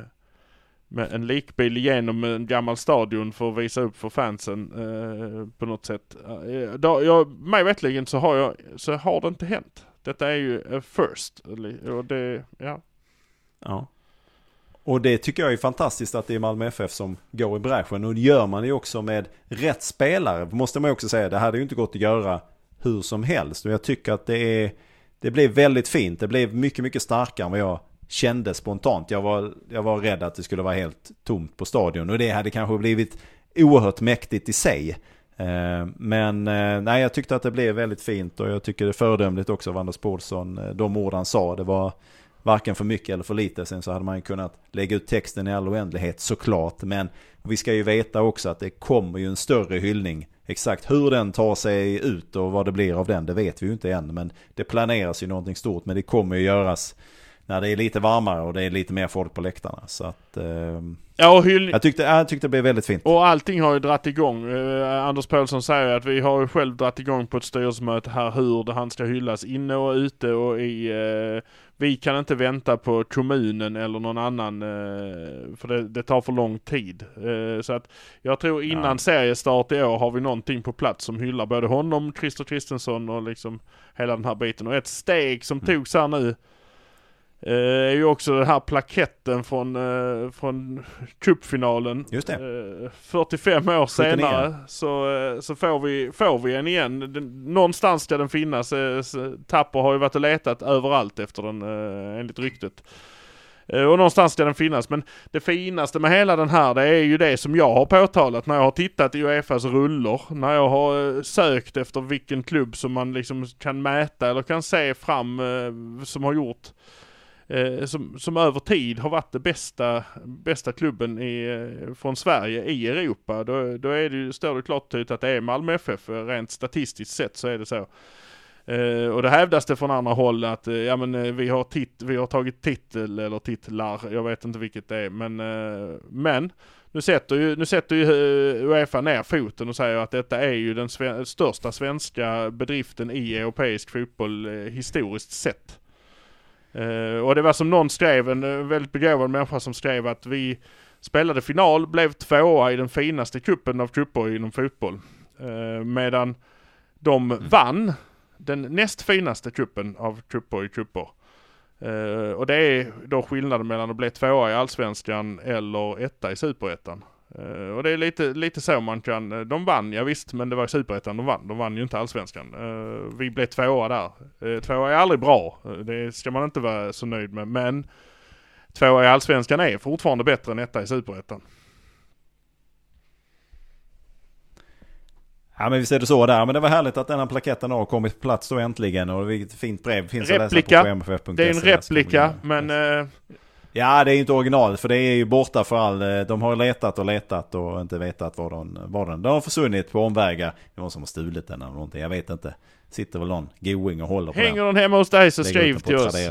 med en likbil igenom en gammal stadion för att visa upp för fansen eh, på något sätt. Eh, då, jag, mig veterligen så har jag, så har det inte hänt. Detta är ju first. Och det, ja. Ja. Och det tycker jag är fantastiskt att det är Malmö FF som går i bräschen. Och det gör man ju också med rätt spelare. Måste man också säga. Det hade ju inte gått att göra hur som helst. Och jag tycker att det är... Det blev väldigt fint. Det blev mycket, mycket starkare än vad jag kände spontant. Jag var, jag var rädd att det skulle vara helt tomt på stadion. Och det hade kanske blivit oerhört mäktigt i sig. Eh, men eh, nej, jag tyckte att det blev väldigt fint. Och jag tycker det är föredömligt också av Anders Paulsson. Eh, de ord han sa. Det var varken för mycket eller för lite. Sen så hade man ju kunnat lägga ut texten i all oändlighet såklart. Men vi ska ju veta också att det kommer ju en större hyllning. Exakt hur den tar sig ut och vad det blir av den, det vet vi ju inte än. Men det planeras ju någonting stort. Men det kommer ju göras när det är lite varmare och det är lite mer folk på läktarna. Så att eh, Ja och hyll, jag, tyckte, jag tyckte det blev väldigt fint. Och allting har ju dratt igång. Eh, Anders Paulsson säger att vi har ju själv dratt igång på ett styrelsemöte här hur det, han ska hyllas inne och ute och i... Eh, vi kan inte vänta på kommunen eller någon annan eh, för det, det tar för lång tid. Eh, så att jag tror innan Ja. seriestart i år har vi någonting på plats som hyllar både honom, Christer Kristensson och liksom hela den här biten. Och ett steg som Mm. togs här nu eh, är ju också den här plaketten från, eh, från cupfinalen. Just det. Eh, 45 år 79. senare så, eh, så får, vi, får vi en igen. Den, någonstans ska den finnas. Eh, Tapper har ju varit och letat överallt efter den eh, enligt ryktet. Och någonstans ska den finnas. Men det finaste med hela den här det är ju det som jag har påtalat när jag har tittat i Uefas rullor. När jag har sökt efter vilken klubb som man liksom kan mäta eller kan se fram som har gjort eh, som, som över tid har varit det bästa, bästa klubben i, eh, från Sverige i Europa. Då, då är det ju, står det klart och tydligt att det är Malmö FF. Rent statistiskt sett så är det så. Eh, och det hävdas det från andra håll att eh, ja, men, eh, vi, har tit vi har tagit titel eller titlar, jag vet inte vilket det är. Men, eh, men nu sätter ju, nu sätter ju eh, Uefa ner foten och säger att detta är ju den sve- största svenska bedriften i europeisk fotboll historiskt sett. Eh, och det var som någon skrev, en eh, väldigt begåvad människa som skrev att vi spelade final, blev tvåa i den finaste kuppen av kupper inom fotboll. Eh, medan de vann den näst finaste kuppen av kupper i kupper. Eh, och det är då skillnaden mellan att bli tvåa i allsvenskan eller etta i superettan. Eh, och det är lite, lite så man kan, de vann ja visst, men det var superettan de vann. De vann ju inte allsvenskan. Eh, vi blev tvåa där. Eh, tvåa är aldrig bra, Eh, det ska man inte vara så nöjd med, men tvåa i allsvenskan är fortfarande bättre än etta i superettan. Ja men visst är det så där. Men det var härligt att den här plaketten har kommit på plats då äntligen. Och vilket fint brev finns Replika. att läsa på mff.se. Det är en gå replika, men eh, Ja det är inte original för det är ju borta för all... eh, De har letat och letat och inte vetat var den... Var den. den har försvunnit på omvägar. Det är någon som har stulit den eller någonting. Jag vet inte. Sitter väl någon going och håller på hänger den. den hemma hos dig så skriv till oss. [laughs]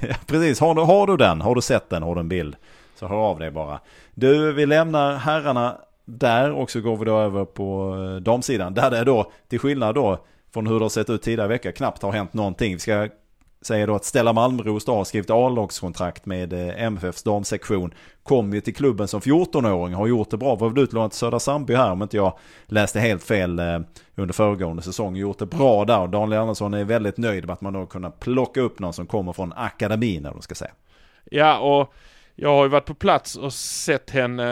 Ja, Precis, har du, har du den? Har du sett den? Har du en bild? Så hör av dig bara. Du, vi lämnar herrarna där och så går vi då över på eh, damsidan. Där det då, till skillnad då från hur det har sett ut tidigare vecka, knappt har hänt någonting. Vi ska Säger då att Stella Malmros då har skrivit A-lagskontrakt med eh, MFFs damsektion. Kom ju till klubben som 14-åring, har gjort det bra. Var väl utlånad till Södra Sandby här om inte jag läste helt fel eh, under föregående säsong. Gjort det bra där och Daniel Andersson är väldigt nöjd med att man då kunnat plocka upp någon som kommer från akademin eller vad man ska säga. Ja, och jag har ju varit på plats och sett henne,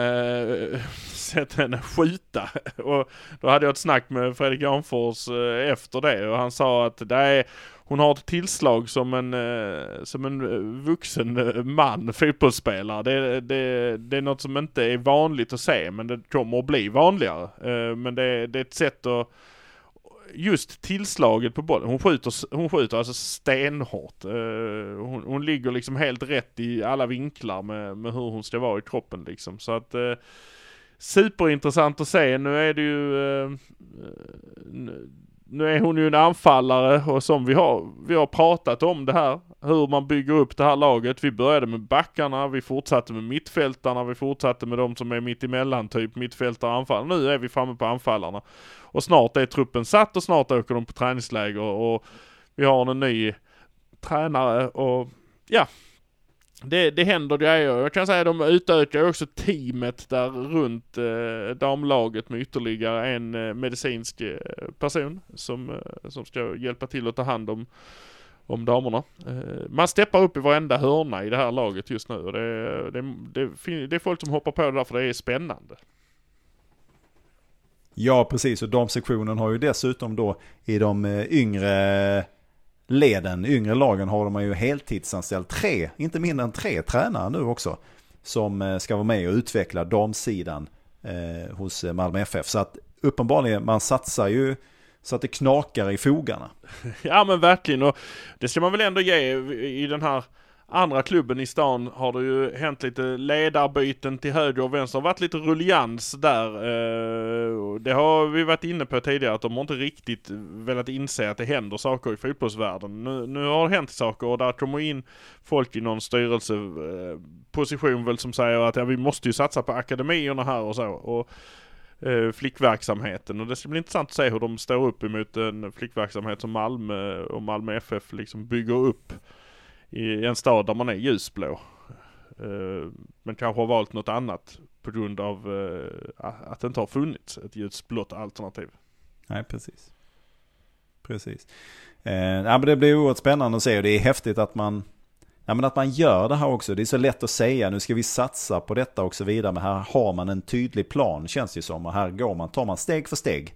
eh, [laughs] sett henne skjuta. Och då hade jag ett snack med Fredrik Janfors efter det och han sa att det är, hon har ett tillslag som en, eh, som en eh, vuxen eh, man, [laughs] fotbollsspelare. Det, det, det är något som inte är vanligt att se men det kommer att bli vanligare. Men det, det är ett sätt att just tillslaget på bollen. Hon skjuter, hon skjuter alltså stenhårt. Hon, hon ligger liksom helt rätt i alla vinklar med, med hur hon ska vara i kroppen liksom. Så att eh, superintressant att se. Nu är det ju eh, nu- är hon ju en anfallare och som vi har, vi har pratat om det här, hur man bygger upp det här laget. Vi började med backarna, vi fortsatte med mittfältarna, vi fortsatte med de som är mittemellan typ mittfältare och anfallare. Nu är vi framme på anfallarna. Och snart är truppen satt och snart åker de på träningsläger och vi har en ny tränare och ja. Det, det händer grejer. Jag kan säga att de utökar också teamet där runt eh, damlaget med ytterligare en eh, medicinsk eh, person som, eh, som ska hjälpa till att ta hand om, om damerna. Eh, man steppar upp i varenda hörna i det här laget just nu och det, det, det, det är folk som hoppar på det där för det är spännande. Ja, precis. Och damsektionen har ju dessutom då i de eh, yngre leden, yngre lagen har de ju heltidsanställt tre, inte mindre än tre tränare nu också. Som eh, ska vara med och utveckla damsidan eh, hos eh, Malmö FF. Så att uppenbarligen, man satsar ju så att det knakar i fogarna. [laughs] Ja men verkligen och det ska man väl ändå ge i den här andra klubben i stan har det ju hänt lite ledarbyten till höger och vänster. Det har varit lite rullians där. Eh, det har vi varit inne på tidigare att de har inte riktigt velat inse att det händer saker i fotbollsvärlden. Nu, nu har det hänt saker och där kommer in folk i någon styrelseposition väl som säger att ja, vi måste ju satsa på akademierna här och så. Och, eh, flickverksamheten och det ska bli intressant att se hur de står upp emot en flickverksamhet som Malmö och Malmö FF liksom bygger upp i en stad där man är ljusblå. Eh, men kanske har valt något annat på grund av eh, att det inte har funnits ett ljusblått alternativ. Nej, precis. Precis. Eh, ja, men det blir oerhört spännande att se och det är häftigt att man, ja, men att man gör det här också. Det är så lätt att säga nu ska vi satsa på detta och så vidare. Men här har man en tydlig plan känns det som. Och här går man, tar man steg för steg.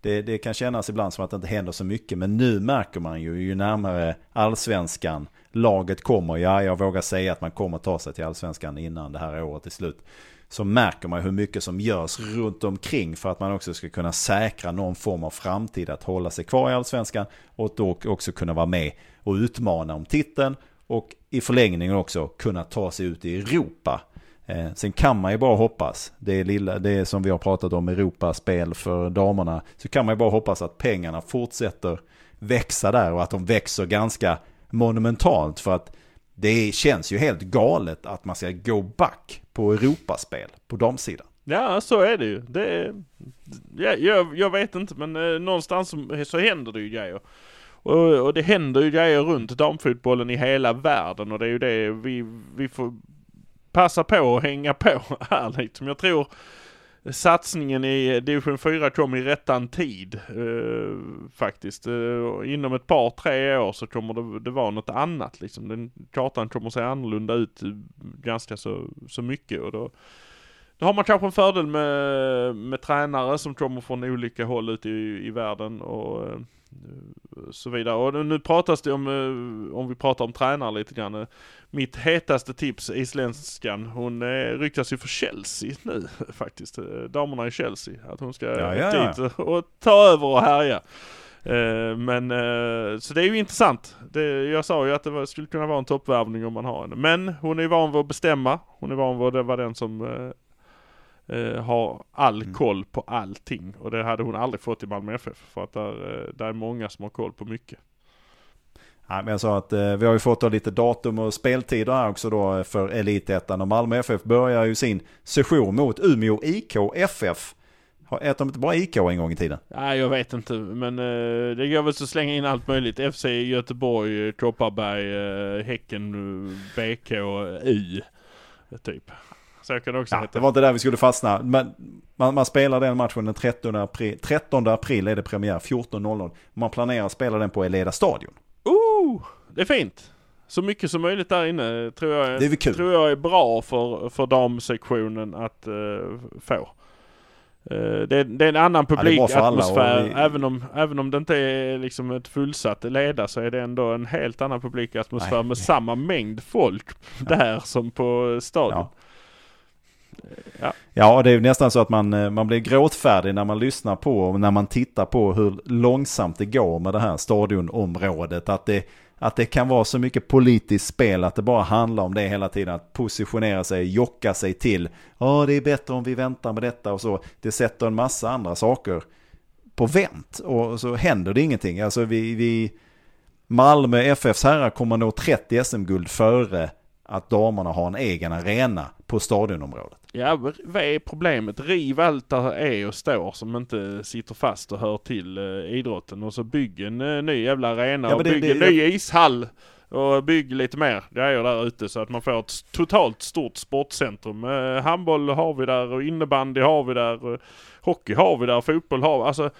Det, det kan kännas ibland som att det inte händer så mycket. Men nu märker man ju, ju närmare allsvenskan laget kommer. Ja, jag vågar säga att man kommer ta sig till allsvenskan innan det här året är slut. så märker man hur mycket som görs runt omkring för att man också ska kunna säkra någon form av framtid att hålla sig kvar i allsvenskan och då också kunna vara med och utmana om titeln och i förlängningen också kunna ta sig ut i Europa. Eh, sen kan man ju bara hoppas, det är, lilla, det är som vi har pratat om Europaspel för damerna, så kan man ju bara hoppas att pengarna fortsätter växa där och att de växer ganska monumentalt för att det känns ju helt galet att man ska gå back på Europaspel på damsidan. Ja, så är det ju. Det är, ja, jag, jag vet inte, men eh, någonstans så, så händer det ju grejer. Och, och det händer ju grejer runt damfotbollen i hela världen och det är ju det vi, vi får passa på och hänga på [laughs] här liksom. Jag tror satsningen i division 4 kom i rättan tid eh, faktiskt. Eh, inom ett par, tre år så kommer det, det vara något annat liksom. Den kartan kommer se annorlunda ut eh, ganska så, så mycket och då, då har man kanske en fördel med, med tränare som kommer från olika håll ute i, i världen och eh, så vidare. Och nu pratas det om, eh, om vi pratar om tränare lite grann. Mitt hetaste tips, isländskan, hon eh, ryktas ju för Chelsea nu [laughs] faktiskt. Damerna i Chelsea. Att hon ska Ja, ja, dit och, ta över och härja. Men, så det är ju intressant. Det, jag sa ju att det skulle kunna vara en toppvärvning om man har henne. Men hon är van vid att bestämma. Hon är van vid att vara den som eh, har all Mm. koll på allting. Och det hade hon aldrig fått i Malmö FF. För att där, eh, där är många som har koll på mycket. Nej, men jag sa att eh, vi har ju fått då lite datum och speltider här också då eh, för Elitettan. Och Malmö FF börjar ju sin session mot Umeå IK FF. Har- Äter de inte bara IK en gång i tiden? Nej jag vet inte men eh, det går väl så slänga in allt möjligt. FC Göteborg, eh, Kopparberg, eh, Häcken, BK, eh, Typ. Så kan det också Ja, heta. det var inte där vi skulle fastna. Men man, man spelar den matchen den 13 april. 13 april är det premiär, 14.00. Man planerar att spela den på Eleda stadion. Oh, det är fint. Så mycket som möjligt där inne tror jag, Det är kul. tror jag är bra för, för damsektionen att uh, få. Eh, det, är, det är en annan publikatmosfär. vi- Även, om, även om det inte är liksom ett fullsatt leda så är det ändå en helt annan publikatmosfär med samma mängd folk där som på stadion. Ja. Ja. Ja, det är nästan så att man, eh, man blir gråtfärdig när man lyssnar på och när man tittar på hur långsamt det går med det här stadionområdet. Att det, att det kan vara så mycket politiskt spel att det bara handlar om det hela tiden. Att positionera sig, jocka sig till. Ja, det är bättre om vi väntar med detta och så. Det sätter en massa andra saker på vänt och så händer det ingenting. Alltså vi, vi Malmö FFs herrar kommer nå 30 SM-guld före att damerna har en egen arena på stadionområdet. Ja, vad är problemet? Riv allt där är och står som inte sitter fast och hör till eh, idrotten och så bygg en eh, ny jävla arena Ja, och men det- bygg en det- ny ishall. Och bygg lite mer grejer där ute så att man får ett totalt stort sportcentrum. Eh, handboll har vi där och innebandy har vi där. Och hockey har vi där, fotboll har vi. Alltså,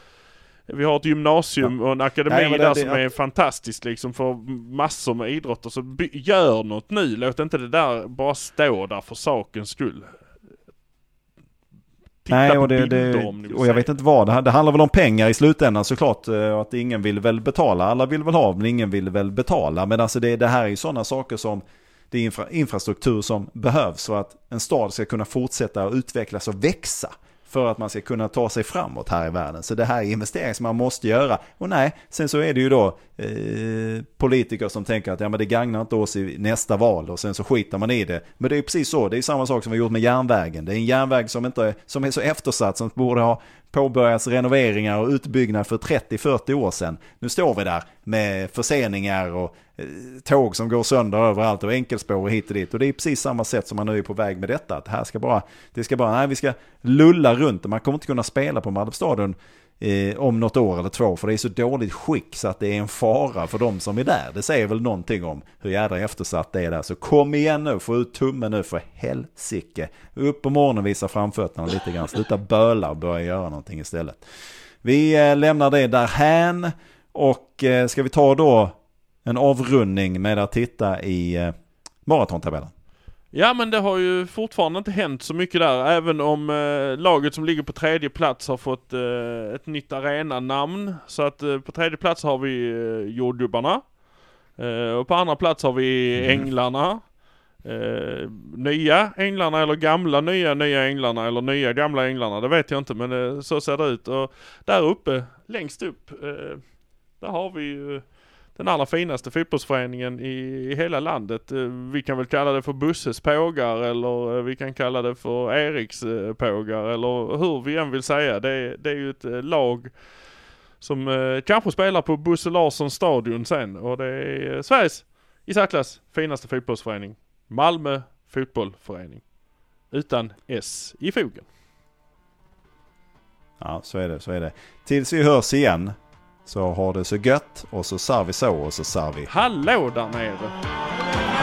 vi har ett gymnasium och en akademi Nej, det- där det- som är fantastiskt liksom för massor med idrotter. Så by- gör något nu. Låt inte det där bara stå där för sakens skull. Titta Nej, och, det, det, och jag vet inte vad. Det, det handlar väl om pengar i slutändan såklart. eh, Att ingen vill väl betala. Alla vill väl ha, men ingen vill väl betala. Men alltså det, det här är ju sådana saker som det är infra, infrastruktur som behövs för att en stad ska kunna fortsätta att utvecklas och växa. För att man ska kunna ta sig framåt här i världen. Så det här är investeringar som man måste göra. Och nej, sen så är det ju då eh, politiker som tänker att ja, men det gagnar inte oss i nästa val och sen så skiter man i det. Men det är precis så, det är samma sak som vi gjort med järnvägen. Det är en järnväg som, inte, som är så eftersatt som borde ha påbörjats renoveringar och utbyggnad för 30-40 år sedan. Nu står vi där med förseningar och eh, tåg som går sönder överallt och enkelspår hit och dit. Och det är precis samma sätt som man nu är på väg med detta. Att här ska bara, det ska bara, nej vi ska lulla runt. Man kommer inte kunna spela på Malmstadion eh, om något år eller två. För det är så dåligt skick så att det är en fara för de som är där. Det säger väl någonting om hur jädra eftersatt det är där. Så kom igen nu, få ut tummen nu för helsike. Upp på morgonen, visa framfötterna lite grann. Sluta böla och börja göra någonting istället. Vi eh, lämnar det därhän och eh, ska vi ta då en avrundning med att titta i eh, maratontabellen. Ja men det har ju fortfarande inte hänt så mycket där även om eh, laget som ligger på tredje plats har fått eh, ett nytt arenanamn. Så att eh, på tredje plats har vi eh, jordgubbarna. Eh, och på andra plats har vi Mm. änglarna. eh, nya Änglarna eller gamla nya nya Änglarna eller nya gamla Änglarna. Det vet jag inte men eh, så ser det ut. Och där uppe, längst upp, där har vi ju den allra finaste fotbollsföreningen i, i hela landet. Eh, vi kan väl kalla det för Busses pågar eller eh, vi kan kalla det för Eriks eh, pågar eller hur vi än vill säga. Det, det är ju ett lag som eh, kanske spelar på Bosse Larssons stadion sen och det är eh, Sveriges i särklass finaste fotbollsförening. Malmö fotbollförening. Utan S i fogen. Ja, så är det, så är det. Tills vi hörs igen så har det så gött och så sar vi så och så sar vi. Hallå där nere!